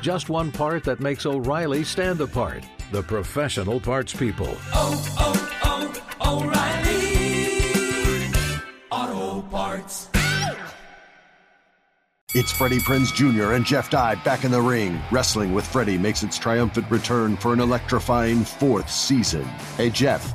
Just one part that makes O'Reilly stand apart. The professional parts people. Oh, oh, oh, O'Reilly! Auto Parts. It's Freddie Prinze Jr. and Jeff Dye back in the ring. Wrestling with Freddie makes its triumphant return for an electrifying fourth season. Hey, Jeff.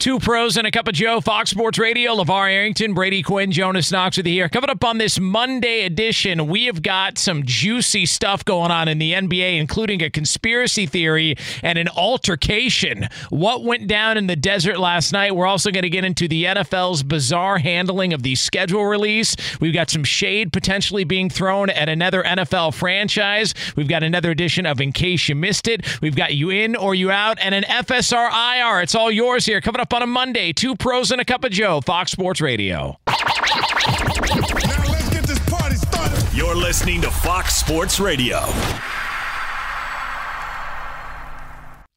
Two pros and a cup of Joe, Fox Sports Radio, LaVar Arrington, Brady Quinn, Jonas Knox with you here. Coming up on this Monday edition, we have got some juicy stuff going on in the NBA, including a conspiracy theory and an altercation. What went down in the desert last night? We're also going to get into the NFL's bizarre handling of the schedule release. We've got some shade potentially being thrown at another NFL franchise. We've got another edition of In Case You Missed It. We've got You In or You Out and an FSR IR. It's all yours here. Coming up on a Monday, two pros and a cup of Joe, Fox Sports Radio. You're listening to Fox Sports Radio.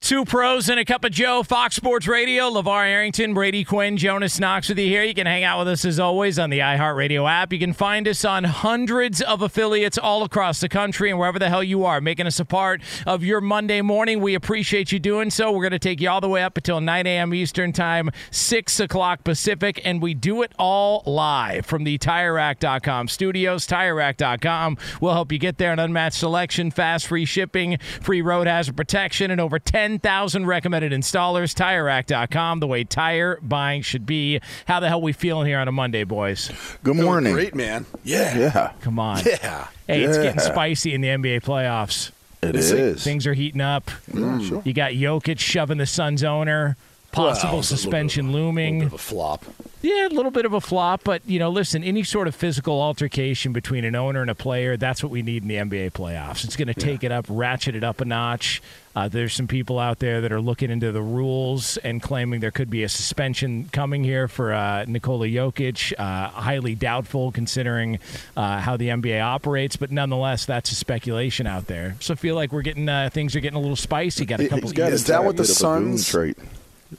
Two pros and a cup of Joe, Fox Sports Radio, LaVar Arrington, Brady Quinn, Jonas Knox with you here. You can hang out with us as always on the iHeartRadio app. You can find us on hundreds of affiliates all across the country and wherever the hell you are, making us a part of your Monday morning. We appreciate you doing so. We're going to take you all the way up until 9 a.m. Eastern Time, 6 o'clock Pacific, and we do it all live from the TireRack.com studios. TireRack.com will help you get there. An unmatched selection, fast free shipping, free road hazard protection, and over 10 10,000 recommended installers. TireRack.com, the way tire buying should be. How the hell we feeling here on a Monday, boys? Good morning. Great, man. Yeah. Yeah. Come on. Yeah. Hey, it's getting spicy in the NBA playoffs. It It's Things are heating up. Mm. sure. You got Jokic shoving the Suns owner. Possible Well, it's a little suspension bit a- looming. little bit of a flop. Yeah, a little bit of a flop, but you know, listen, any sort of physical altercation between an owner and a player, that's what we need in the NBA playoffs. It's going to take it up, ratchet it up a notch. Uh, there's some people out there that are looking into the rules and claiming there could be a suspension coming here for uh, Nikola Jokic. Uh, highly doubtful considering uh, how the NBA operates, but nonetheless, that's a speculation out there. So I feel like we're getting uh, things are getting a little spicy. Got a couple. he's got Is that what the bit of a boom Suns- trait.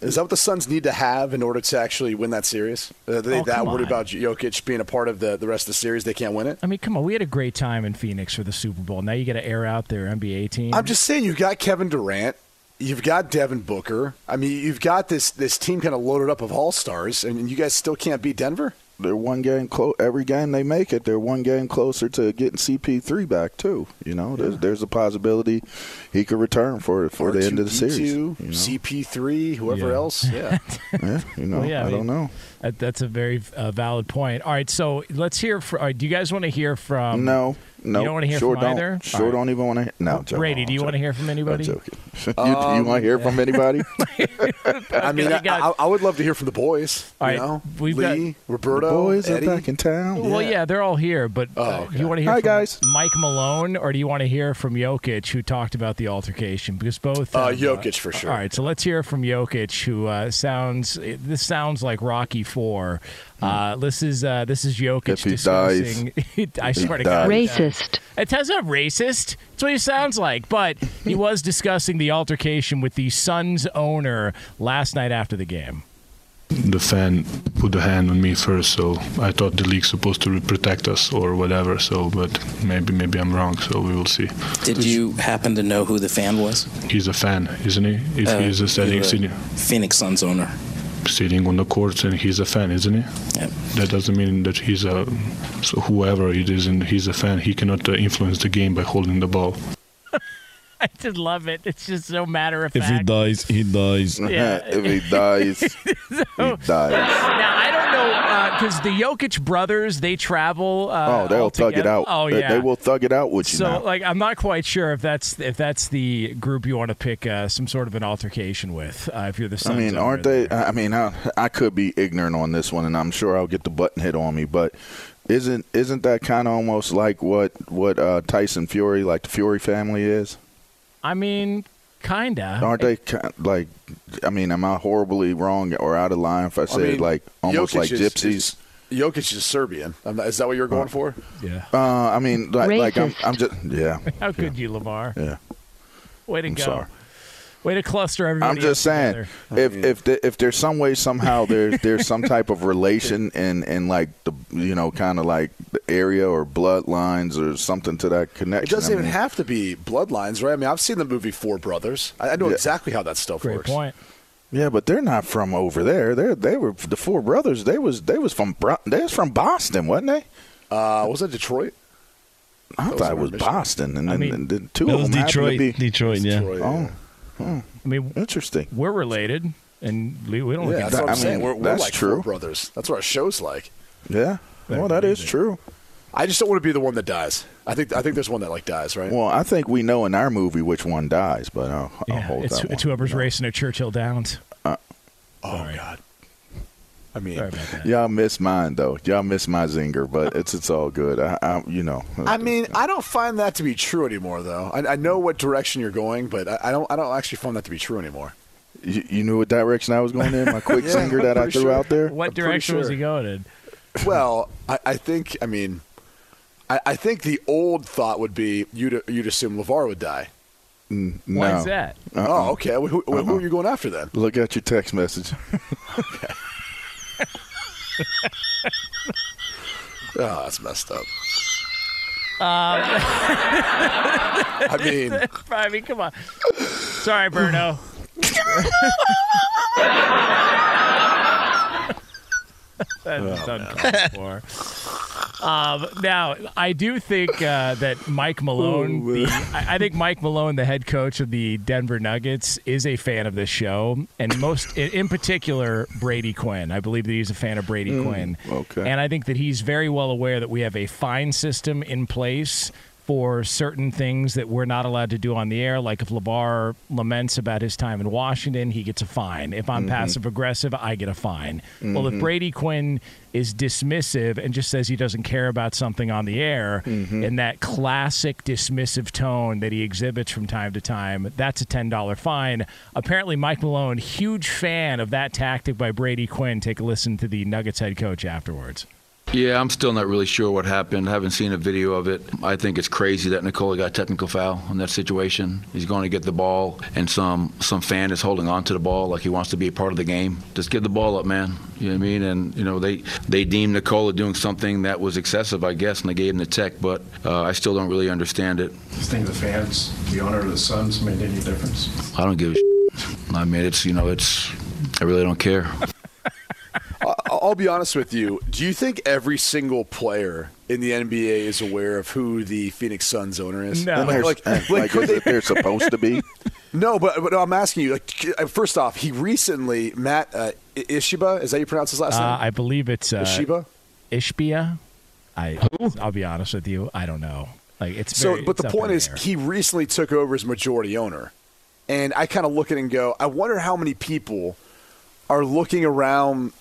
Is that what the Suns need to have in order to actually win that series? Are they Oh, that worried on. about Jokic being a part of the, the rest of the series? They can't win it? I mean, come on, we had a great time in Phoenix for the Super Bowl. Now you got to air out their NBA team. I'm just saying, you've got Kevin Durant. You've got Devin Booker. I mean, you've got this this team kind of loaded up of all stars, and you guys still can't beat Denver. They're one game close. Every game they make it, they're one game closer to getting CP3 back too. You know, there's there's a possibility he could return for for the end of the series. R2D2, You know? CP3, whoever Yeah. else. Yeah. yeah, you know, Well, yeah, I I, mean- don't know. That, that's a very uh, valid point. All right, so let's hear. From, all right, do you guys want to hear from? no, no. Um, don't wanna hear sure from don't, either? Sure All right. don't even want to. No, I'm joking. Brady, do you want to hear from I'm anybody? joking. you, you want to hear from anybody? I mean, I, got- I, I would love to hear from the boys. All you right, know, we've Lee, got- Roberto, Boys Eddie. are back in town. Well, yeah, they're all here, but uh, Oh, okay. you want to hear Hi, from guys. Mike Malone, or do you want to hear from Jokic, who talked about the altercation? Because both. Uh, have, Jokic for sure. All right, so let's hear from Jokic, who uh, sounds. This sounds like Rocky Four. Uh, this is uh, this is Jokic If he dies, discussing. I swear to. God, Racist. It sounds not racist. That's what he sounds like. But he was discussing the altercation with the Suns owner last night after the game. the fan put a hand on me first, so I thought the league's supposed to protect us or whatever. So, but maybe maybe I'm wrong. So we will see. Did you happen to know who the fan was? He's a fan, isn't he? If Uh, he's a sitting, the Phoenix Suns owner. Sitting on the courts and he's a fan, isn't he? Yep. That doesn't mean that he's a so whoever it is and he's a fan. He cannot uh, influence the game by holding the ball. I just love it. It's just so matter of If he dies, he dies. Yeah. if he dies, he dies. Now I don't know. Because the Jokic brothers they travel. Uh, oh, they'll thug it out. Oh yeah, they will thug it out with you So now. like, I'm not quite sure if that's if that's the group you want to pick uh, some sort of an altercation with. Uh, if you're the same. I mean, aren't they? I mean, I, I could be ignorant on this one, and I'm sure I'll get the button hit on me. But isn't isn't that kind of almost like what what uh, Tyson Fury, like the Fury family, is? I mean, kinda. Aren't they ki- like? I mean, am I horribly wrong or out of line if I I say mean, like almost Jokic like is- gypsies? is- Jokic is Serbian. I'm not- Is that what you're going for? Yeah. Uh, I mean, like, like I'm, I'm just yeah. How could you, Lamar? Yeah. Way to I'm go. sorry. Way to cluster everybody. I'm just saying, together. if if the, if there's some way somehow there's there's some type of relation in in like the you know kind of like the area or bloodlines or something to that connection. It doesn't I even mean, have to be bloodlines, right? I mean, I've seen the movie Four Brothers. I, I know Yeah. exactly how that stuff Great works. point. Yeah, but they're not from over there. They they were the four brothers. They was they was from they was from Boston, wasn't they? Uh, was that Detroit? I That thought it was Michigan. Boston, and I then, mean, and then two It of was them happened to Detroit. be Detroit, yeah. Detroit, Oh, oh, I mean, interesting. we're related, and we, we don't. Yeah, look that's at what I I'm saying. mean, We're, we're like true. Brothers. That's what our show's like. Yeah, well, that is true. I just don't want to be the one that dies. I think I think there's one that like dies, right? Well, I think we know in our movie which one dies, but I'll, I'll hold it's, that it's one. whoever's racing at Churchill Downs. Uh, oh God. I mean, Sorry about that. Y'all miss mine though. Y'all miss my zinger, but it's it's all good. I, I you know. I mean, I don't find that to be true anymore, though. I, I know what direction you're going, but I, I don't. I don't actually find that to be true anymore. You, you knew what direction I was going in. My quick Yeah, zinger that I threw sure. out there. What I'm pretty direction was he going in? Well, I, I think. I mean, I, I think the old thought would be you'd you'd assume LaVar would die. Mm, Why is that? Uh-uh. Oh, okay. Well, who, who Uh-uh. are you going after then? Look at your text message. Oh, that's messed up. Um, I mean, I mean, come on. Sorry, Berno. That's uncalled for. Um, now, I do think uh, that Mike Malone, the, I, I think Mike Malone, the head coach of the Denver Nuggets, is a fan of this show, and most, in in particular, Brady Quinn. I believe that he's a fan of Brady Mm, Quinn. okay. And I think that he's very well aware that we have a fine system in place for certain things that we're not allowed to do on the air. Like if LaVar laments about his time in Washington, he gets a fine. If I'm Mhm. passive aggressive, I get a fine. Well, if Mhm. Brady Quinn is dismissive and just says he doesn't care about something on the air Mm-hmm. in that classic dismissive tone that he exhibits from time to time, that's a $10 fine. Apparently, Mike Malone, huge fan of that tactic by Brady Quinn. Take a listen to the Nuggets head coach afterwards. Yeah, I'm still not really sure what happened. I haven't seen a video of it. I think it's crazy that Nikola got technical foul in that situation. He's going to get the ball, and some some fan is holding on to the ball like he wants to be a part of the game. Just give the ball up, man. You know what I mean? And you know they they deemed Nikola doing something that was excessive, I guess, and they gave him the tech. But uh, I still don't really understand it. You think the fans, the owner of the Suns, made any difference? I don't give a. Shit. I mean, it's you know, it's. I really don't care. I- I'll be honest with you. Do you think every single player in the NBA is aware of who the Phoenix Suns owner is? No. Like, like, like, like, is they- it they're supposed to be. No, but, but no, I'm asking you. Like, uh, first off, he recently Matt uh, Ishiba. Is that you pronounce his last Uh, name? I believe it's uh, Ishiba. Ishbia. I I'll be honest with you. I don't know. Like it's So, but it's the point is, air. he recently took over as majority owner, and I kind of look at it and go, I wonder how many people are looking around,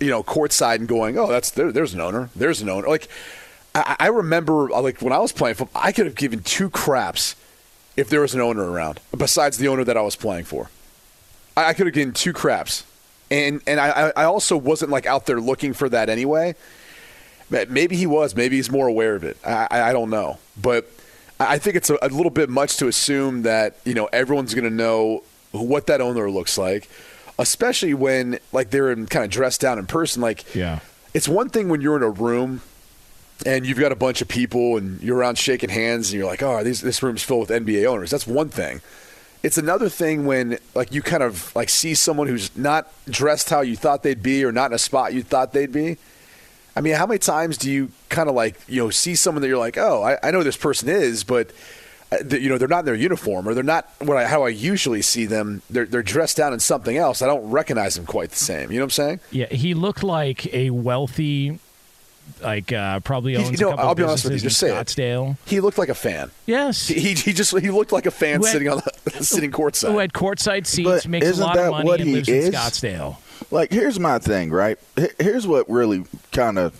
you know, courtside and going, "Oh, that's there, there's an owner, there's an owner." Like, I, I remember, uh, like when I was playing football, I could have given two craps if there was an owner around, besides the owner that I was playing for. I, I could have given two craps, and and I, I also wasn't like out there looking for that anyway. Maybe he was. Maybe he's more aware of it. I, I don't know, but I I think it's a, a little bit much to assume that you know everyone's going to know what that owner looks like, especially when like they're in kind of dressed down in person. Like, yeah, it's one thing when you're in a room and you've got a bunch of people and you're around shaking hands and you're like, oh, these, this room's filled with NBA owners. That's one thing. It's another thing when like you kind of like see someone who's not dressed how you thought they'd be or not in a spot you thought they'd be. I mean, how many times do you kind of like you know see someone that you're like, oh, I, I know this person is, but you know, they're not in their uniform or they're not what I, how I usually see them. They're they're dressed down in something else. I don't recognize them quite the same. You know what I'm saying? Yeah, he looked like a wealthy, like uh, probably He's- owns you know, a couple I'll be honest with you. Just in say it. Scottsdale. He looked like a fan. Yes, he, he, he just he looked like a fan had- sitting on the sitting courtside. Who had courtside seats, But makes a isn't lot that of money, what and he lives is? in Scottsdale. Like, here's my thing, right? Here's what really kind of,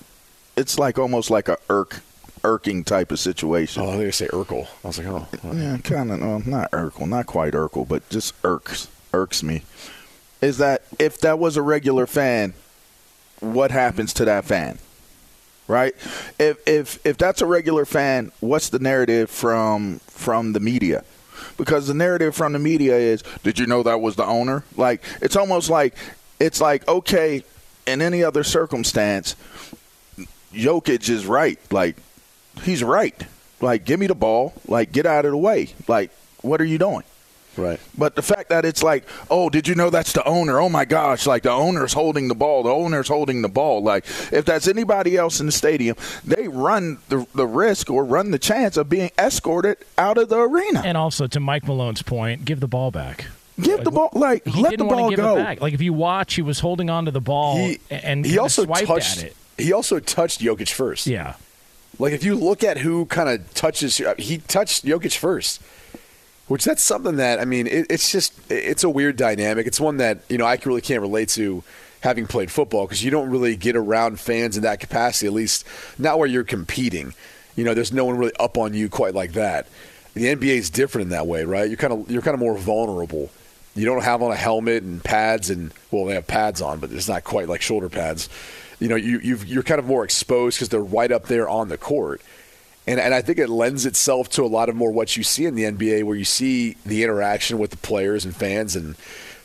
it's like almost like a irk, irking type of situation. Oh, I say Urkel. I was like, oh, Yeah, kind of. Well, not Urkel, not quite Urkel, but just irks, irks me. Is that if that was a regular fan, what happens to that fan? Right? If if if that's a regular fan, what's the narrative from from the media? Because the narrative from the media is, did you know that was the owner? Like it's almost like it's like okay, in any other circumstance, Jokic is right. Like he's right. Like give me the ball. Like get out of the way. Like what are you doing? Right. But the fact that it's like, oh, did you know that's the owner? Oh my gosh, like the owner's holding the ball. The owner's holding the ball. Like if that's anybody else in the stadium, they run the the risk or run the chance of being escorted out of the arena. And also, to Mike Malone's point, give the ball back. Give the ball like He let didn't the ball give go. it back. Like if you watch, he was holding on to the ball He- and he also swiped touched at it. he also touched Jokic first. Yeah. Like if you look at who kind of touches, uh, he touched Jokic first, which that's something that I mean, it, it's just it's a weird dynamic. It's one that you know I really can't relate to, having played football because you don't really get around fans in that capacity. At least not where you're competing. You know, there's no one really up on you quite like that. The NBA is different in that way, right? You're kind of you're kind of more vulnerable. You don't have on a helmet and pads, and well, they have pads on, but it's not quite like shoulder pads. You know, you you've, you're kind of more exposed because they're right up there on the court, and and I think it lends itself to a lot of more what you see in the NBA, where you see the interaction with the players and fans, and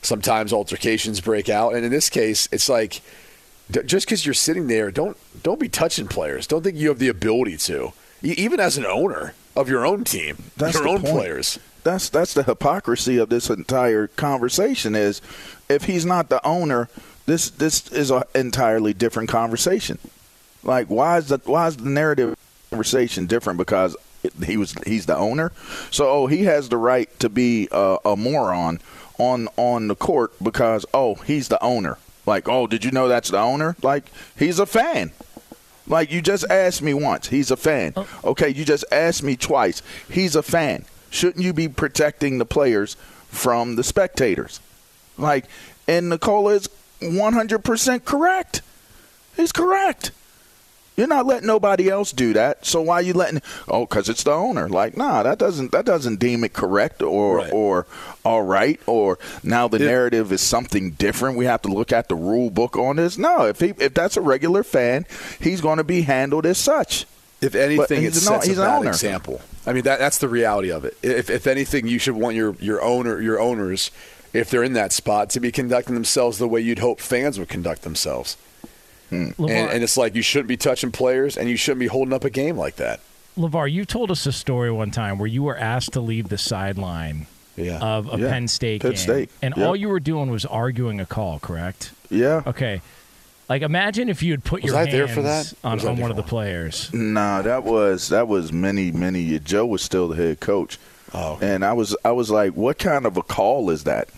sometimes altercations break out. And in this case, it's like just because you're sitting there, don't don't be touching players. Don't think you have the ability to, even as an owner of your own team, That's your own point. players. That's that's the hypocrisy of this entire conversation. Is if he's not the owner, this this is an entirely different conversation. Like why is the why is the narrative conversation different? Because he was he's the owner, so oh he has the right to be a, a moron on on the court because oh he's the owner. Like oh did you know that's the owner? Like he's a fan. Like you just asked me once, he's a fan. Oh. Okay, you just asked me twice, he's a fan. Shouldn't you be protecting the players from the spectators? Like, and Nikola is 100% correct. He's correct. You're not letting nobody else do that. So why are you letting? Oh, because it's the owner. Like, nah, that doesn't that doesn't deem it correct or or all right or now the narrative is something different. We have to look at the rule book on this. No, if he if that's a regular fan, he's going to be handled as such. If But anything, it he's an- sets he's a an bad owner. example. I mean, that, that's the reality of it. If, if anything, you should want your, your owner, your owners, if they're in that spot, to be conducting themselves the way you'd hope fans would conduct themselves. Hmm. And, LaVar- and it's like you shouldn't be touching players, and you shouldn't be holding up a game like that. LaVar, you told us a story one time where you were asked to leave the sideline Yeah. of a Yeah. Penn State Penn game. State. And Yep. all you were doing was arguing a call, correct? Yeah. Okay. Like imagine if you had put Was your I hands there for that? On, on one of the different? players. Nah, that was that was many many. Joe was still the head coach, oh, and I was I was like, what kind of a call is that?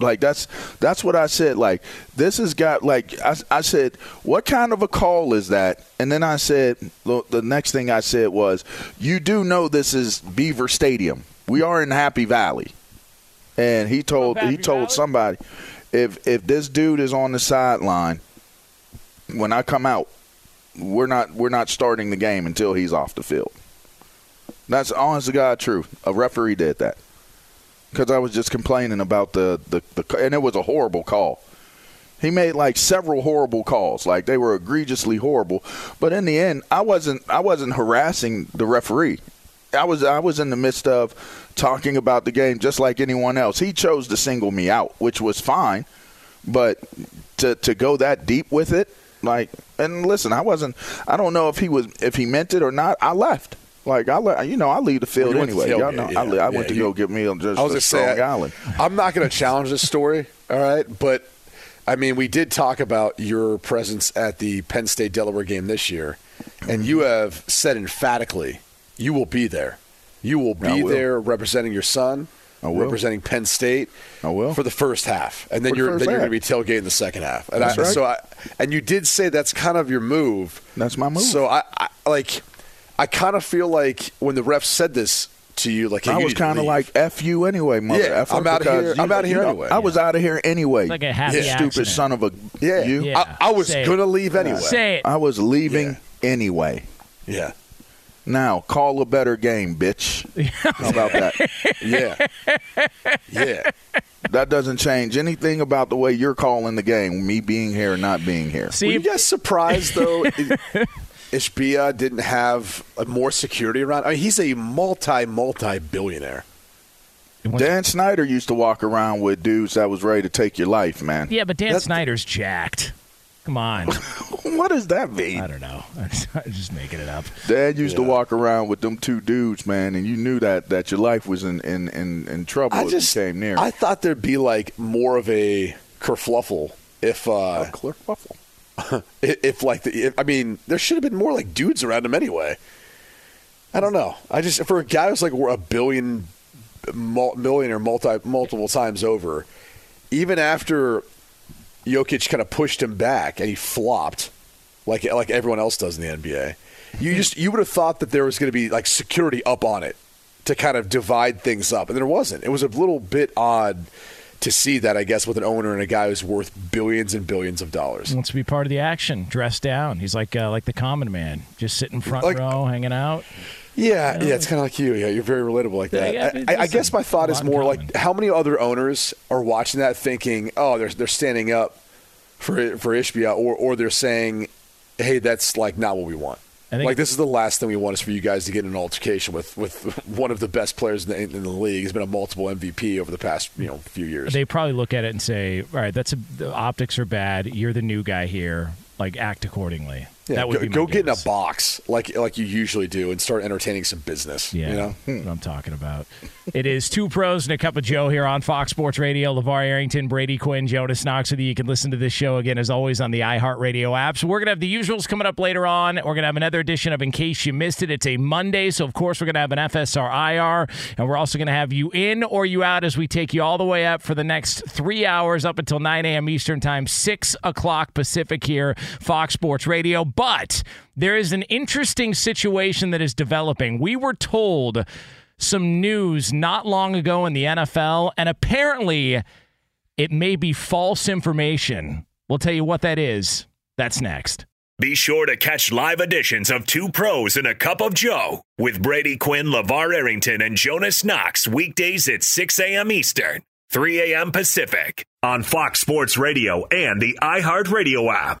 Like that's that's what I said. Like this has got like I, I said, what kind of a call is that? And then I said the, the next thing I said was, you do know this is Beaver Stadium. We are in Happy Valley, and he told he told somebody, if if this dude is on the sideline, when I come out, we're not we're not starting the game until he's off the field. That's honest to God true. A referee did that because I was just complaining about the, the the and it was a horrible call. He made like several horrible calls, like they were egregiously horrible. But in the end, I wasn't I wasn't harassing the referee. I was I was in the midst of talking about the game just like anyone else. He chose to single me out, which was fine. But to to go that deep with it, like and listen, I wasn't I don't know if he was if he meant it or not. I left. Like I, le- you know, I leave the field to anyway. Y'all know, yeah. I, le- I went to you- go get me on just I was just Strong say, I- Island. I'm not going to challenge this story, all right? But I mean, we did talk about your presence at the Penn State Delaware game this year, and you have said emphatically you will be there. You will be will. there representing your son. Representing Penn State. I will. for the first half, and then For you're first then you're going to be tailgating the second half. And That's I, right. so I and you did say that's kind of your move. That's my move. So I, I like I kind of feel like when the ref said this to you, like hey, I you was kind of like "f you" anyway, mother. Yeah, effer, I'm out of here- I'm know- outta here you know, anyway. I was out of here anyway. Like a happy you stupid son of a yeah. you. Yeah. I, I was Say going to leave anyway. Say it. I was leaving anyway. Yeah, Now call a better game, bitch. How about that? yeah, yeah. That doesn't change anything about the way you're calling the game. Me being here or not being here. Were See, you guys surprised though? Ishbia didn't have more security around. I mean, he's a multi multi billionaire. Dan Snyder used to walk around with dudes that was ready to take your life, man. yeah, but Dan That's- Snyder's jacked. Come on. what does that mean? I don't know. I'm just making it up. Dad used to walk around with them two dudes, man, and you knew that that your life was in in, in, in trouble I if just you came near. I thought there'd be like more of a kerfluffle if uh Kerfuffle. if, if like the if, I mean there should have been more like dudes around him anyway. I don't know. I just for a guy who's like a billion mul- millionaire multi multiple times over, even after Jokic kind of pushed him back and he flopped like like everyone else does in the NBA. You just you would have thought that there was going to be like security up on it to kind of divide things up, and there wasn't. It was a little bit odd to see that, I guess, with an owner and a guy who's worth billions and billions of dollars. He wants to be part of the action, dressed down. He's like uh, like the common man, just sitting front Like- row, hanging out. Yeah, yeah, it's kind of like you. Yeah, you're very relatable like that. Yeah, I, yeah, I, I guess my thought is more common. like how many other owners are watching that, thinking, "Oh, they're they're standing up for for Ishbia," or or they're saying, "Hey, that's like not what we want." Like this is the last thing we want is for you guys to get in an altercation with with one of the best players in the, in the league. He's been a multiple MVP over the past you know few years. They probably look at it and say, "All right, that's a, the optics are bad. You're the new guy here. Like act accordingly." Yeah, that would go, go get in a box like like you usually do and start entertaining some business. Yeah, you know. that's what hmm. I'm talking about. it is two pros and a cup of Joe here on Fox Sports Radio. LaVar Arrington, Brady Quinn, Jonas Knox with you. You can listen to this show again, as always, on the iHeartRadio app. So we're going to have the usuals coming up later on. We're going to have another edition of In Case You Missed It. It's a Monday, so of course we're going to have an FSR IR, and we're also going to have you in or you out as we take you all the way up for the next three hours up until 9 a.m. Eastern Time, 6 o'clock Pacific here, Fox Sports Radio. But there is an interesting situation that is developing. We were told some news not long ago in the NFL, and apparently it may be false information. We'll tell you what that is. That's next. Be sure to catch live editions of Two Pros and a Cup of Joe with Brady Quinn, LaVar Arrington, and Jonas Knox weekdays at 6 a.m. Eastern, 3 a.m. Pacific on Fox Sports Radio and the iHeartRadio app.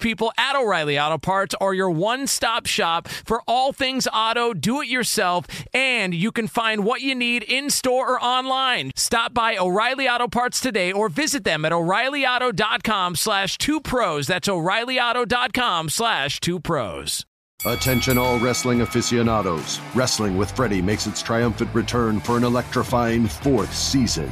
people at O'Reilly Auto Parts are your one stop shop for all things auto, do it yourself, and you can find what you need in store or online. Stop by O'Reilly Auto Parts today or visit them at o'ReillyAuto.com slash two pros. That's o'ReillyAuto.com slash two pros. Attention, all wrestling aficionados. Wrestling with Freddie makes its triumphant return for an electrifying fourth season.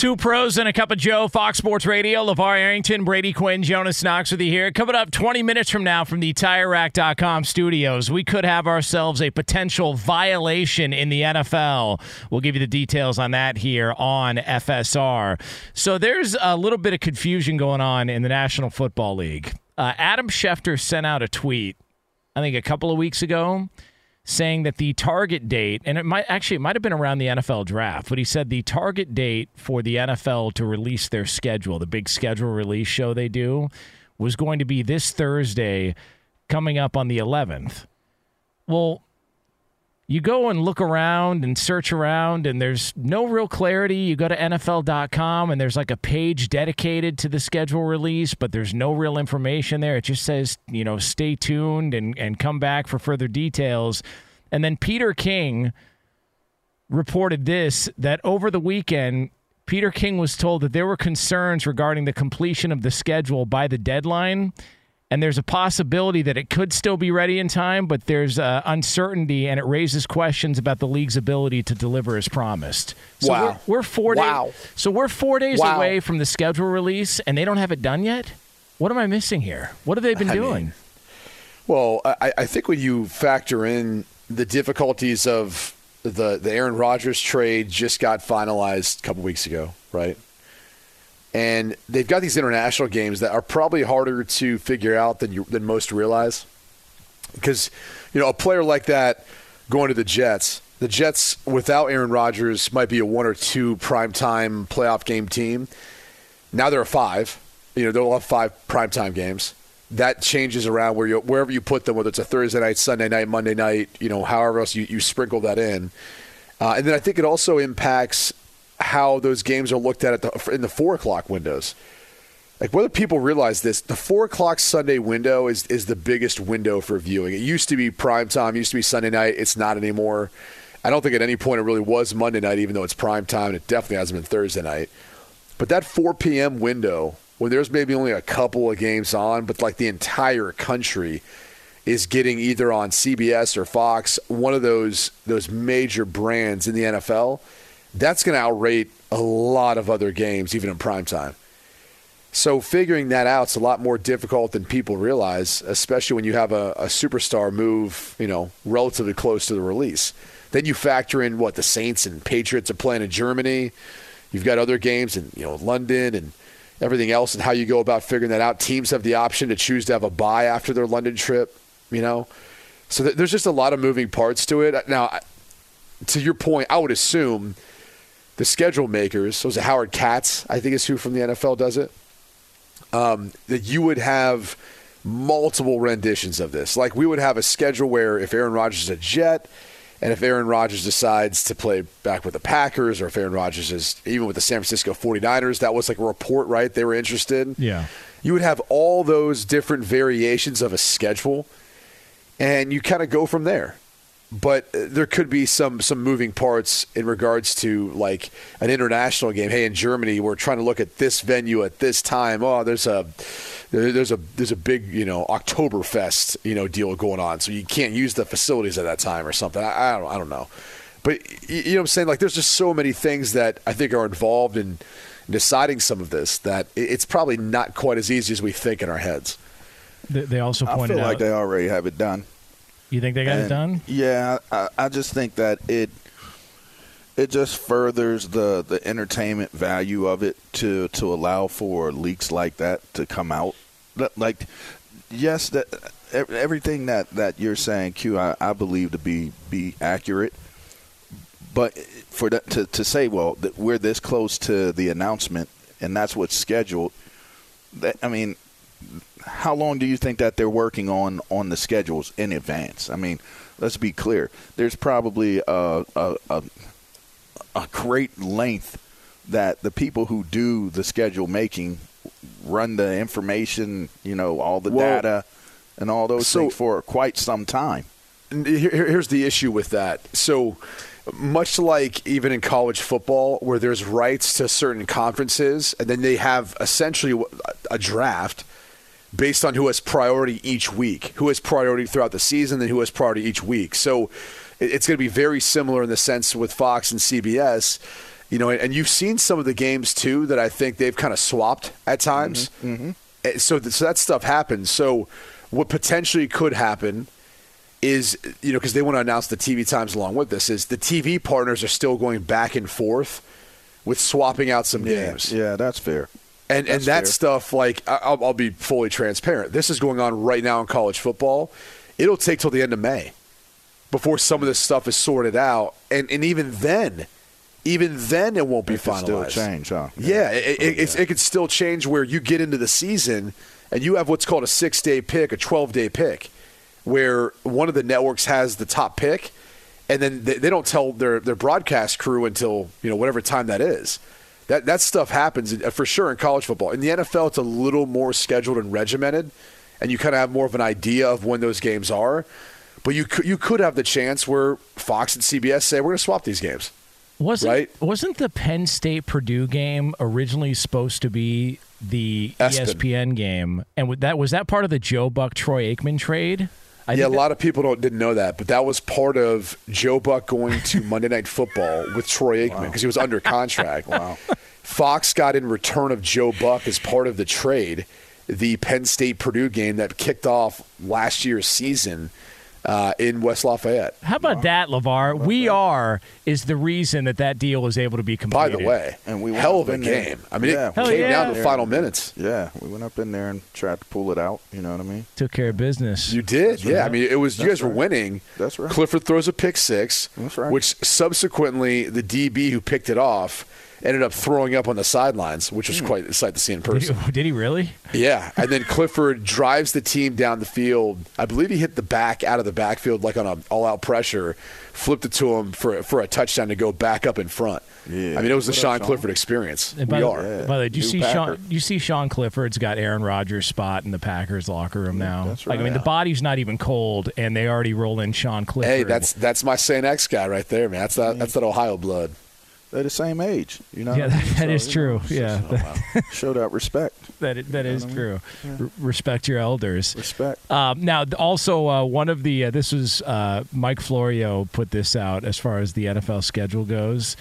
Two pros and a cup of Joe, Fox Sports Radio. LaVar Arrington, Brady Quinn, Jonas Knox with you here. Coming up 20 minutes from now from the TireRack.com studios, we could have ourselves a potential violation in the NFL. We'll give you the details on that here on FSR. So there's a little bit of confusion going on in the National Football League. Uh, Adam Schefter sent out a tweet, I think a couple of weeks ago saying that the target date, and it might actually it might have been around the NFL draft, but he said the target date for the NFL to release their schedule, the big schedule release show they do, was going to be this Thursday, coming up on the 11th. Well, you go and look around and search around, and there's no real clarity. You go to NFL.com, and there's like a page dedicated to the schedule release, but there's no real information there. It just says, you know, stay tuned and, and come back for further details. And then Peter King reported this that over the weekend, Peter King was told that there were concerns regarding the completion of the schedule by the deadline and there's a possibility that it could still be ready in time, but there's uh, uncertainty, and it raises questions about the league's ability to deliver as promised. So Wow. we're, we're four Wow. days. So we're four days Wow. away from the schedule release, and they don't have it done yet. What am I missing here? What have they been I doing? mean, Well, I, I think when you factor in the difficulties of the the Aaron Rodgers trade just got finalized a couple weeks ago, right? And they've got these international games that are probably harder to figure out than you, than most realize. Because you know a player like that going to the Jets, the Jets without Aaron Rodgers might be a one or two primetime playoff game team. Now they're a five. You know they'll have five primetime games. That changes around where you wherever you put them, whether it's a Thursday night, Sunday night, Monday night, you know, however else you, you sprinkle that in. Uh, and then I think it also impacts how those games are looked at, at the, in the four o'clock windows. Like whether people realize this, the four o'clock Sunday window is is the biggest window for viewing. It used to be prime time, used to be Sunday night. It's not anymore. I don't think at any point it really was Monday night, even though it's prime time. It definitely hasn't been Thursday night. But that 4 p.m. window, when there's maybe only a couple of games on, but like the entire country is getting either on CBS or Fox, one of those those major brands in the NFL, that's going to outrate a lot of other games, even in prime time. So figuring that out is a lot more difficult than people realize, especially when you have a, a superstar move, you know, relatively close to the release. Then you factor in what the Saints and Patriots are playing in Germany. You've got other games in you know London and everything else, and how you go about figuring that out. Teams have the option to choose to have a bye after their London trip. You know, so th- there's just a lot of moving parts to it. Now, to your point, I would assume the schedule makers, so is it Howard Katz, I think is who from the NFL does it, um, that you would have multiple renditions of this. Like we would have a schedule where if Aaron Rodgers is a Jet, and if Aaron Rodgers decides to play back with the Packers, or if Aaron Rodgers is even with the San Francisco 49ers, that was like a report, right? They were interested. Yeah. You would have all those different variations of a schedule, and you kind of go from there. But uh, there could be some some moving parts in regards to like an international game. Hey, in Germany, we're trying to look at this venue at this time. Oh, there's a there's a there's a big you know Oktoberfest you know deal going on, so you can't use the facilities at that time or something. I, I don't I don't know, but you know what I'm saying. Like, there's just so many things that I think are involved in deciding some of this that it's probably not quite as easy as we think in our heads. They, they also I pointed feel out. like they already have it done. You think they got it done? Yeah, I, I just think that it it just furthers the the entertainment value of it to to allow for leaks like that to come out. Like, yes, that everything that that you're saying, Q, I, I believe to be be accurate. But for that to to say, well, that we're this close to the announcement, and that's what's scheduled. That I mean, how long do you think that they're working on on the schedules in advance? I mean, let's be clear. There's probably a a, a, a great length that the people who do the schedule making run the information, you know, all the Well, data and all those so- things for quite some time. Here- here- here's the issue with that. So, much like even in college football, where there's rights to certain conferences, and then they have essentially a draft based on who has priority each week, who has priority throughout the season, and who has priority each week. So, it's going to be very similar in the sense with Fox and CBS. You know, and you've seen some of the games too that I think they've kind of swapped at times. Mm-hmm. Eh, So, th- so that stuff happens. So, what potentially could happen is, you know, because they want to announce the TV times along with this, is the TV partners are still going back and forth with swapping out some Yeah, games. yeah, that's fair. And and that fair. stuff, like I- I'll, I'll be fully transparent. This is going on right now in college football. It'll take till the end of May before some of this stuff is sorted out, and and even then, even then it won't be It finalized. still change, huh? Yeah, it, it, it's, it could still change where you get into the season and you have what's called a six day pick, a 12 day pick, where one of the networks has the top pick, and then they, they don't tell their, their broadcast crew until you know whatever time that is. That that stuff happens uh, for sure in college football. In the NFL, it's a little more scheduled and regimented, and you kind of have more of an idea of when those games are. But you could, you could have the chance where Fox and CBS say we're going to swap these games. Wasn't Right. wasn't the Penn State Purdue game originally supposed to be the Espen. ESPN game? And that was that part of the Joe Buck Troy Aikman trade? I yeah, a lot of people don't didn't know that, but that was part of Joe Buck going to Monday Night Football with Troy Aikman because he was under contract. wow. Fox got in return of Joe Buck as part of the trade, the Penn State Purdue game that kicked off last year's season uh, in West Lafayette. How about that, LaVar? We are is the reason that that deal was able to be completed. By the way, And we went hell of a in there. game. I mean, Yeah, it we Hell came yeah. down to the final minutes. Yeah, we went up in there and tried to pull it out. You know what I mean? took care of business. You did, That's yeah. right. I mean, it was you That's guys were winning. That's right. Clifford throws a pick six, That's right. which subsequently the DB who picked it off ended up throwing up on the sidelines, which Hmm. was quite a sight to see in Did person. he, did he really? Yeah, and then Clifford drives the team down the field. I believe he hit the back out of the backfield like on an all-out pressure, flipped it to him for for a touchdown to go back up in front. Yeah. I mean it was the What up, Sean Sean? Clifford experience. And by we the, are. Yeah. By the way, do you New see Packer. Sean? You see Sean Clifford's got Aaron Rodgers' spot in the Packers locker room now. that's Like I right. mean, the body's not even cold, and they already roll in Sean Clifford. Hey, that's that's my Saint X guy right there, man. That's that that's that Ohio blood. They're the same age. You know. yeah, that, that So, is true. know, Yeah, just- Show that respect. that is true. R- respect your elders. Respect. Um, now, also uh, one of the uh, this was uh, Mike Florio put this out as far as the NFL schedule goes.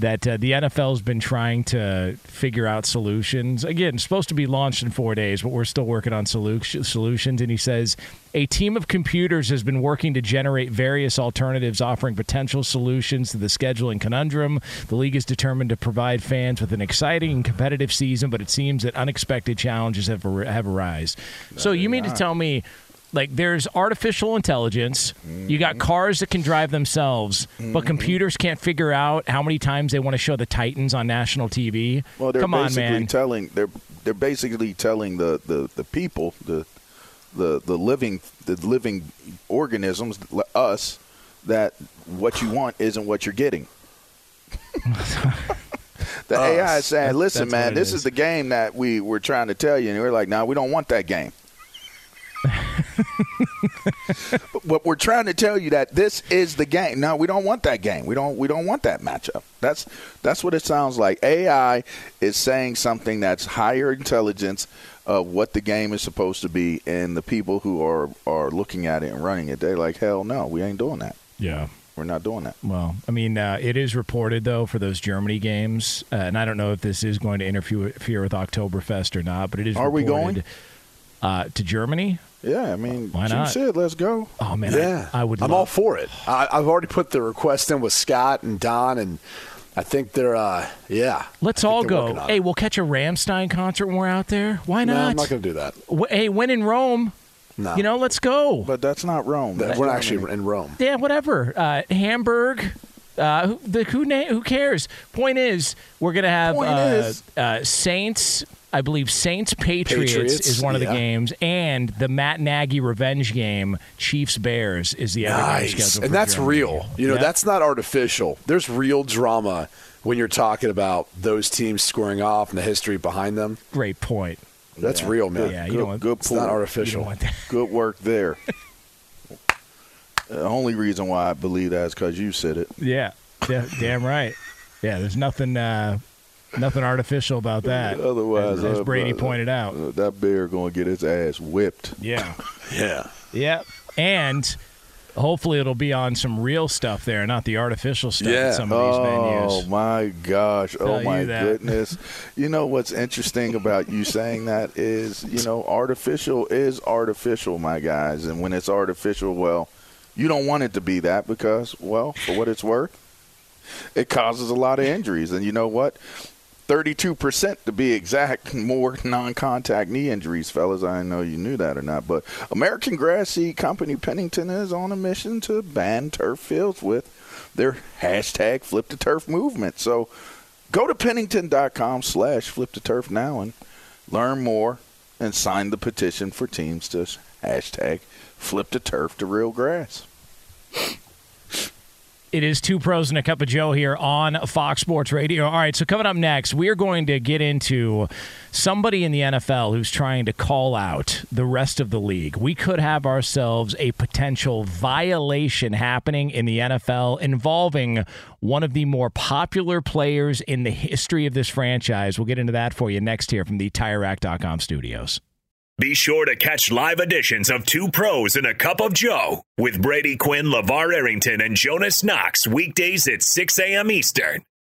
That uh, the NFL's been trying to figure out solutions. Again, supposed to be launched in four days, but we're still working on solu- solutions. And he says a team of computers has been working to generate various alternatives, offering potential solutions to the scheduling conundrum. The league is determined to provide fans with an exciting and competitive season, but it seems that unexpected challenges have ar- have arisen. So you mean to tell me? Like there's artificial intelligence, you got mm-hmm. cars that can drive themselves, but mm-hmm. computers can't figure out how many times they want to show the Titans on national TV. Well, they're Come on, basically man. telling they're they're basically telling the, the, the people the the the living the living organisms us that what you want isn't what you're getting. the AI is saying, That- "Listen, that's what man, it this is. is the game that we were trying to tell you," and we're like, "No, we don't want that game." what we're trying to tell you that this is the game. No, we don't want that game. We don't. We don't want that matchup. That's that's what it sounds like. AI is saying something that's higher intelligence of what the game is supposed to be, and the people who are are looking at it and running it, they're like, hell no, we ain't doing that. Yeah. We're not doing that. Well, I mean, uh, it is reported though for those Germany games, uh, and I don't know if this is going to interfere interfere with Oktoberfest or not, but it is. Are we going uh, to Germany? Yeah, I mean, Why you not? said let's go. Oh man, yeah, I, I would. I'm love- all for it. I, I've already put the request in with Scott and Don, and I think they're. uh Yeah. Let's all go. Hey, it. we'll catch a Rammstein concert when we're out there. Why No, not? I'm not going to do that. W- hey, when in Rome, No. you know, let's go. But that's not Rome. That's we're actually in Rome. Yeah, whatever. Uh, Hamburg. Uh, who, the, who, na- who cares? Point is, we're gonna have uh, uh, Saints. I believe Saints Patriots, Patriots, is one of the games, and the Matt Nagy revenge game, Chiefs Bears, is the other game Nice. scheduled. And that's Germany. real. You know, Yeah. that's not artificial. There's real drama when you're talking about those teams scoring off and the history behind them. great point. That's Yeah. real, man. Yeah, you Good, don't want, good It's not artificial. you don't want that. Good work there. The only reason why I believe that is because you said it. Yeah, yeah, damn right. Yeah, there's nothing, uh, nothing artificial about that. Otherwise, as, as uh, Brady uh, pointed out. uh, that bear going to get his ass whipped. Yeah. Yeah. Yeah, and hopefully it'll be on some real stuff there, not the artificial stuff Yeah. at some of these Oh venues. my gosh! Tell Oh my goodness! You know what's interesting about you saying that is, you know, artificial is artificial, my guys, and when it's artificial, well, you don't want it to be that because, well, for what it's worth, it causes a lot of injuries, and you know what? 32% to be exact, more non contact knee injuries, fellas. I know you knew that or not. But American Grass Seed Company Pennington is on a mission to ban turf fields with their hashtag flip the turf movement. So go to pennington.com slash flip the turf now and learn more and sign the petition for teams to hashtag flip the turf to real grass. It is two pros and a cup of Joe here on Fox Sports Radio. All right, so coming up next, we are going to get into somebody in the NFL who's trying to call out the rest of the league. We could have ourselves a potential violation happening in the NFL involving one of the more popular players in the history of this franchise. We'll get into that for you next here from the TireRack.com studios. Be sure to catch live editions of Two Pros and a Cup of Joe with Brady Quinn, LaVar Arrington, and Jonas Knox weekdays at 6 a.m. Eastern,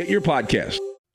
get your podcasts.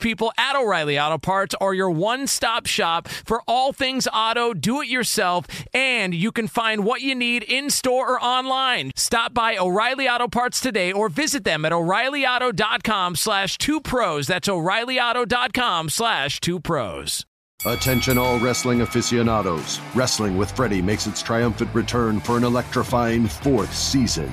people at O'Reilly Auto Parts are your one stop shop for all things auto, do it yourself, and you can find what you need in store or online. Stop by O'Reilly Auto Parts today or visit them at o'ReillyAuto.com slash two pros. That's o'ReillyAuto.com slash two pros. Attention, all wrestling aficionados. Wrestling with Freddie makes its triumphant return for an electrifying fourth season.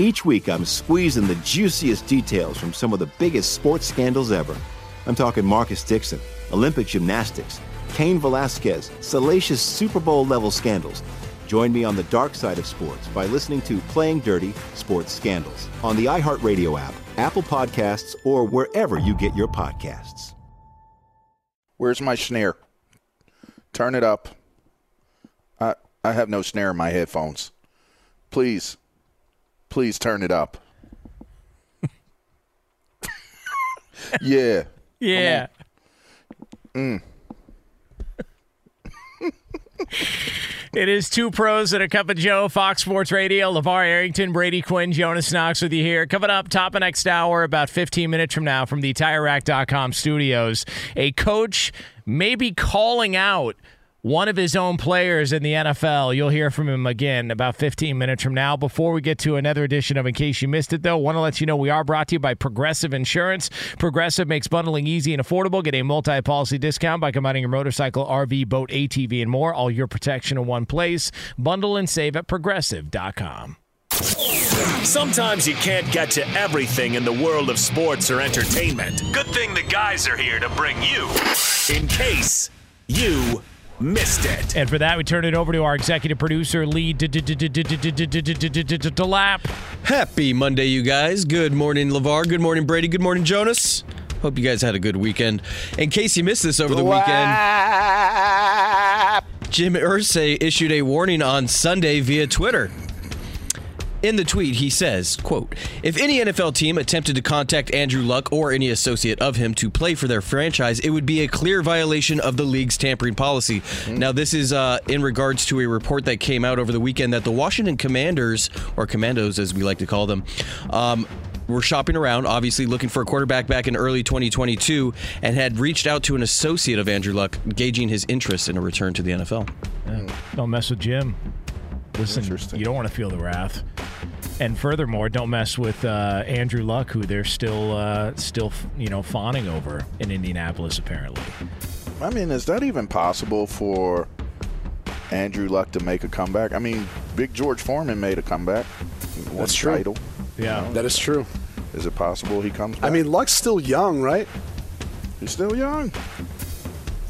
Each week, I'm squeezing the juiciest details from some of the biggest sports scandals ever. I'm talking Marcus Dixon, Olympic gymnastics, Cain Velasquez, salacious Super Bowl level scandals. Join me on the dark side of sports by listening to Playing Dirty Sports Scandals on the iHeartRadio app, Apple Podcasts, or wherever you get your podcasts. Where's my snare? Turn it up. I I have no snare in my headphones. Please, please turn it up. yeah. Yeah. Mm. It is two pros and a cup of Joe, Fox Sports Radio. LaVar Arrington, Brady Quinn, Jonas Knox with you here. Coming up, top of next hour, about 15 minutes from now, from the TireRack.com studios, a coach may be calling out one of his own players in the NFL. You'll hear from him again about 15 minutes from now. Before we get to another edition of In Case You Missed It, though, want to let you know we are brought to you by Progressive Insurance. Progressive makes bundling easy and affordable. Get a multi policy discount by combining your motorcycle, RV, boat, ATV, and more. All your protection in one place. Bundle and save at progressive.com. Sometimes you can't get to everything in the world of sports or entertainment. Good thing the guys are here to bring you in case you missed it. And for that, we turn it over to our executive producer, Lee Delap. Happy Monday, you guys. Good morning, LaVar. Good morning, Brady. Good morning, Jonas. Hope you guys had a good weekend. In case you missed this over the weekend, Jim Irsay issued a warning on Sunday via Twitter. In the tweet, he says, quote, If any NFL team attempted to contact Andrew Luck or any associate of him to play for their franchise, it would be a clear violation of the league's tampering policy. Now, this is uh, in regards to a report that came out over the weekend that the Washington Commanders, or Commandos as we like to call them, um, were shopping around, obviously looking for a quarterback back in early 2022, and had reached out to an associate of Andrew Luck, gauging his interest in a return to the NFL. Yeah, Don't mess with Jim. Listen, you don't want to feel the wrath. And furthermore, don't mess with uh, Andrew Luck, who they're still, uh, still, you know, fawning over in Indianapolis. Apparently, I mean, is that even possible for Andrew Luck to make a comeback? I mean, Big George Foreman made a comeback. Won That's a true. Title. Yeah, that is true. Is it possible he comes back? I mean, Luck's still young, right? He's still young.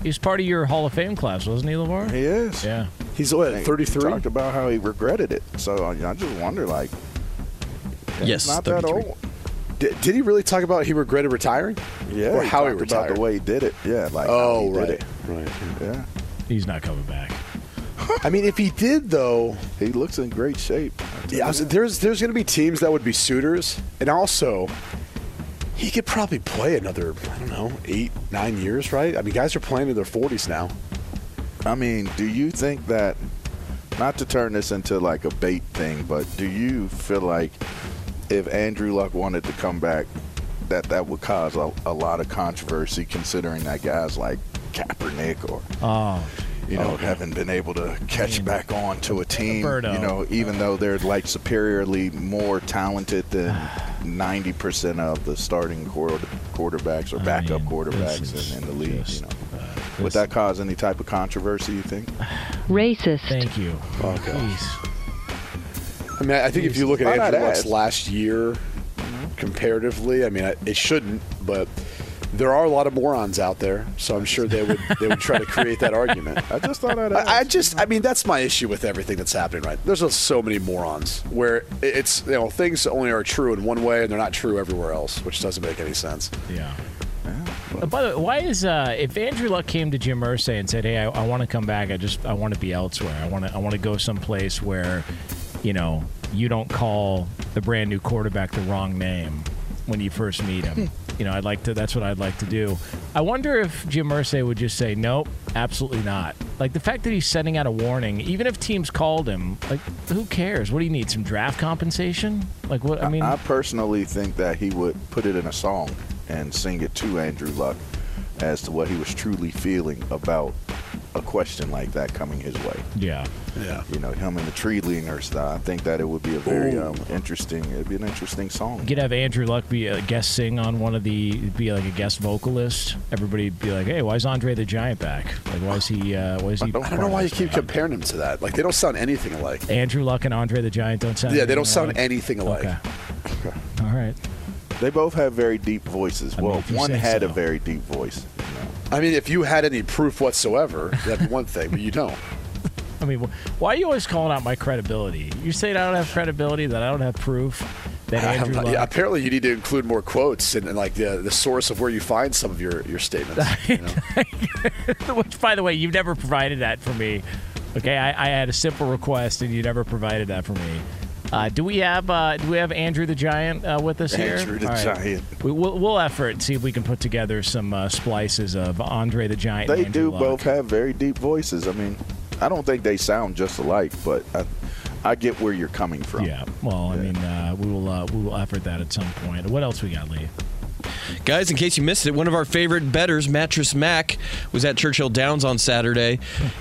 He's part of your Hall of Fame class, wasn't he, LaVar? He is. Yeah. He's what, He 33? Talked about how he regretted it. So I I just wonder, like, Yes, not that 33. old. Did, did he really talk about he regretted retiring? Yeah, Or how he talked about retired? the way he did it. Yeah, like Oh, how he right. did it. Right. Yeah, He's not coming back. I mean, if he did, though, he looks in great shape. yeah, I was- there's there's going to be teams that would be suitors, and also he could probably play another I don't know eight nine years, right? I mean, guys are playing in their 40s now. I mean, do you think that, not to turn this into like a bait thing, but do you feel like if Andrew Luck wanted to come back, that that would cause a, a lot of controversy considering that guys like Kaepernick or, Oh, you know, okay. haven't been able to catch back on to a team, Birdo. you know, even though they're like superiorly more talented than 90% of the starting quarter, quarterbacks or backup quarterbacks in, in the league, you know. Would that cause any type of controversy, you think? Racist. Thank you. Oh, gosh. Jeez. I mean, I think if you look at Why Andrew Luck's last year comparatively, I mean, it shouldn't, but there are a lot of morons out there, so I'm sure they would they would try to create that argument. I just thought I'd I, I just, I mean, that's my issue with everything that's happening. Right? There's just so many morons where it's you know things only are true in one way and they're not true everywhere else, which doesn't make any sense. Yeah. Uh, By the way, why is uh, if Andrew Luck came to Jim Irsay and said, "Hey, I, I want to come back. I just I want to be elsewhere. I want to I want to go someplace where, you know, you don't call the brand new quarterback the wrong name when you first meet him. you know, I'd like to. That's what I'd like to do. I wonder if Jim Irsay would just say, "Nope, absolutely not." Like the fact that he's sending out a warning, even if teams called him, like who cares? What do you need? Some draft compensation? Like what? I mean, I personally think that he would put it in a song and sing it to Andrew Luck as to what he was truly feeling about a question like that coming his way. yeah. Yeah. You know, him and the tree leaner style. I think that it would be a very um, interesting. It'd be an interesting song. You could have Andrew Luck be a guest sing on one of the be like a guest vocalist. Everybody be like, "Hey, why is Andre the Giant back? Like, why is he? Uh, why is he?" I don't know why you keep comparing them to that. Like they don't sound anything alike. Andrew Luck and Andre the Giant don't sound. Yeah, they don't anything sound alike? anything alike. Okay. All right. They both have very deep voices. I mean, well, if one say had a very deep voice. I mean, if you had any proof whatsoever, that'd be one thing, but you don't. I mean, why are you always calling out my credibility? You say that I don't have credibility, that I don't have proof that Andrew Luck. yeah, apparently, you need to include more quotes and, and like the the source of where you find some of your your statements. you know? Which, by the way, you've never provided that for me. Okay, I, I had a simple request, and you never provided that for me. Uh, do we have uh, do we have Andrew the Giant uh, with us here? Andrew the right. Giant. We, we'll, we'll effort and see if we can put together some uh, splices of Andre the Giant. They do Luck. both have very deep voices. I mean, I don't think they sound just alike, but I, I get where you're coming from. Yeah. Well, I mean, uh, we will uh, we will effort that at some point. What else we got, Lee? Guys, in case you missed it, one of our favorite betters, Mattress Mack, was at Churchill Downs on Saturday.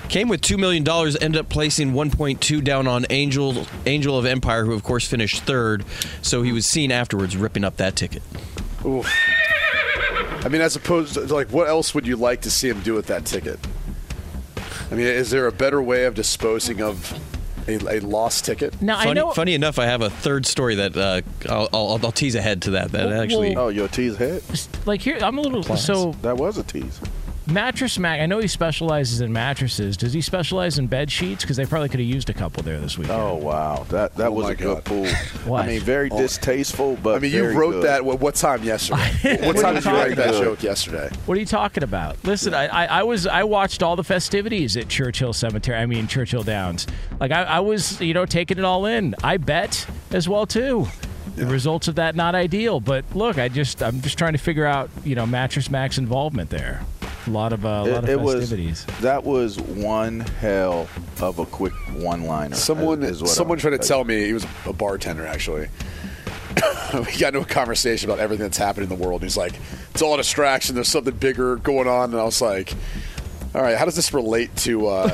Came with $2 million, ended up placing 1.2 down on Angel, Angel of Empire, who, of course, finished third. So he was seen afterwards ripping up that ticket. Oof. I mean, as opposed to like, what else would you like to see him do with that ticket? I mean, is there a better way of disposing of a, a lost ticket? Now funny, funny enough, I have a third story that uh, I'll, I'll, I'll tease ahead to that. That Well, actually. well- Oh, your tease ahead. Like here, I'm a little so That was a tease. Mattress Mack. I know he specializes in mattresses. Does he specialize in bed sheets? Because they probably could have used a couple there this weekend. Oh wow, that that Oh, was my a good God. pull. What? I mean, very Oh. distasteful, but I mean, you wrote good. that. What, what time yesterday? what time did you write that joke yesterday? What are you talking about? Listen, I, I, I was I watched all the festivities at Churchill Cemetery. I mean Churchill Downs. Like I, I was, you know, taking it all in. I bet as well too. The results of that not ideal, but look, I just I'm just trying to figure out, you know, Mattress Mack's involvement there. A lot of uh, a lot of It, it was festivities. that was one hell of a quick one-liner. Someone, is what someone I'm tried to tell me he was a bartender. Actually, we got into a conversation about everything that's happened in the world. He's like, "It's all a distraction. There's something bigger going on." And I was like. All right, how does this relate to uh,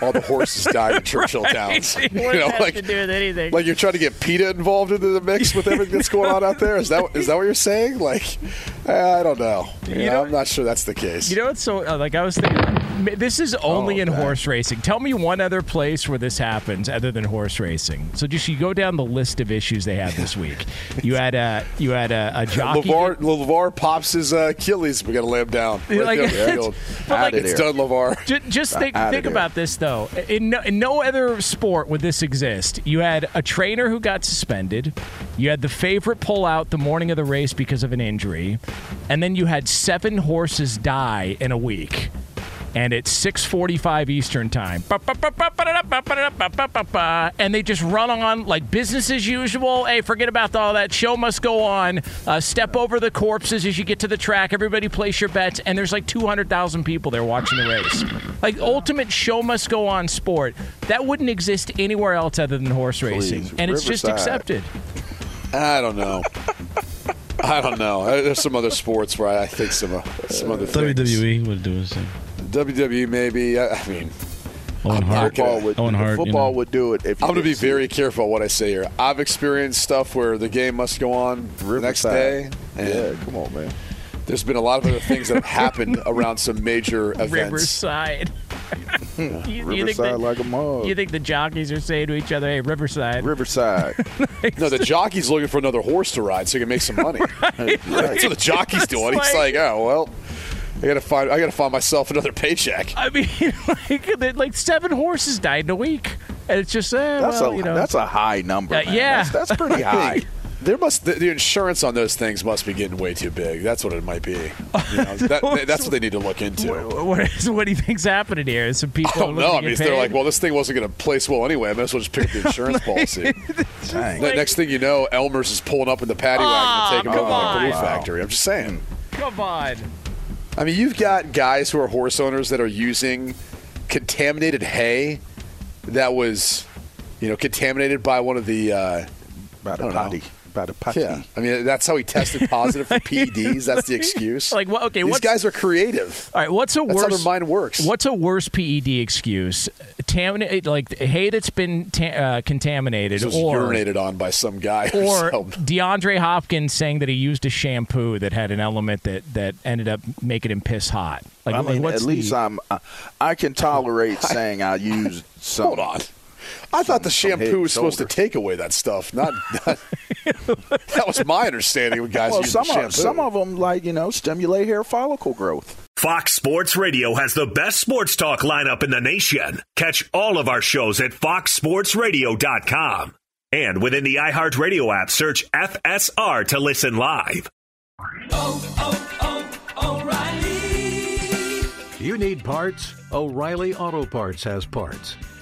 all the horses dying in Churchill Downs? What You know, like, to do with anything? like you're trying to get PETA involved into the mix with everything that's going on out there. Is that is that what you're saying? Like, I don't know. You know, I'm not sure that's the case. You know what's so uh, like I was thinking this is only Oh, in man. horse racing. Tell me one other place where this happens other than horse racing. So just you go down the list of issues they had this week. You had a you had a, a jockey. LaVar, LaVar pops his uh, Achilles. We got to lay him down. Right Like, there on it's- but like- it's done, LaVar. Ju- Just think, think about this though. In no, in no other sport would this exist. You had a trainer who got suspended. You had the favorite pull out the morning of the race because of an injury, and then you had seven horses die in a week. And it's 6:45 Eastern time. And they just run on like business as usual. Hey, forget about all that. Show must go on. Uh, step over the corpses as you get to the track. Everybody place your bets. And there's like 200,000 people there watching the race. Like ultimate show must go on sport. That wouldn't exist anywhere else other than horse racing. Please, and it's just accepted. I don't know. I don't know. There's some other sports where I think some uh, some other things. WWE would do the same. WWE maybe. I, I mean, Owen Hart. Football would, Owen Hart. you football know. would do it if I'm going to be very it. careful what I say here. I've experienced stuff where the game must go on the next day. And Yeah, come on, man. There's been a lot of other things that have happened around some major events. Riverside. You- you think Riverside that- like a mug. You think the jockeys are saying to each other, "Hey, Riverside, Riverside." No, the jockey's looking for another horse to ride so he can make some money. That's what the jockey's doing. He's like, oh well, I gotta find, I gotta find myself another paycheck. I mean, like, like seven horses died in a week, and it's just, eh, That's well, a you know, that's a high number. Uh, yeah. that's, that's pretty high. There must the, the insurance on those things must be getting way too big. That's what it might be. You know, that, that's what they need to look into. What, what, is, what do you think's happening here? Some people I don't know. I mean, if they're like, well, this thing wasn't going to place well anyway. I might as well just pick up the insurance policy. Dang. Ne- Next thing you know, Elmer's is pulling up in the paddy wagon Ah, to take him come over to the glue Wow. factory. I'm just saying. come on. I mean, you've got guys who are horse owners that are using contaminated hay that was, you know, contaminated by one of the. Uh, By the don't know. Potty. By the. Yeah, I mean that's how he tested positive for PEDs. That's the excuse. Like, what? Okay, these guys are creative. All right, what's a That's worse? how their mind works. What's a worse PED excuse? Tam- like hay that's been ta- uh, contaminated, was or urinated on by some guy. or so- DeAndre Hopkins saying that he used a shampoo that had an element that that ended up making him piss hot. Like, I like, mean, what's at least the, I'm. I, I can tolerate saying I used some. Hold on. I thought the shampoo was supposed to take away that stuff. Not, not that was my understanding of guys Well, using some shampoo. of, some of them, like you know, stimulate hair follicle growth. Fox Sports Radio has the best sports talk lineup in the nation. Catch all of our shows at foxsportsradio.com. And within the iHeartRadio app, search FSR to listen live. Oh, oh, oh, O'Reilly! You need parts? O'Reilly Auto Parts has parts.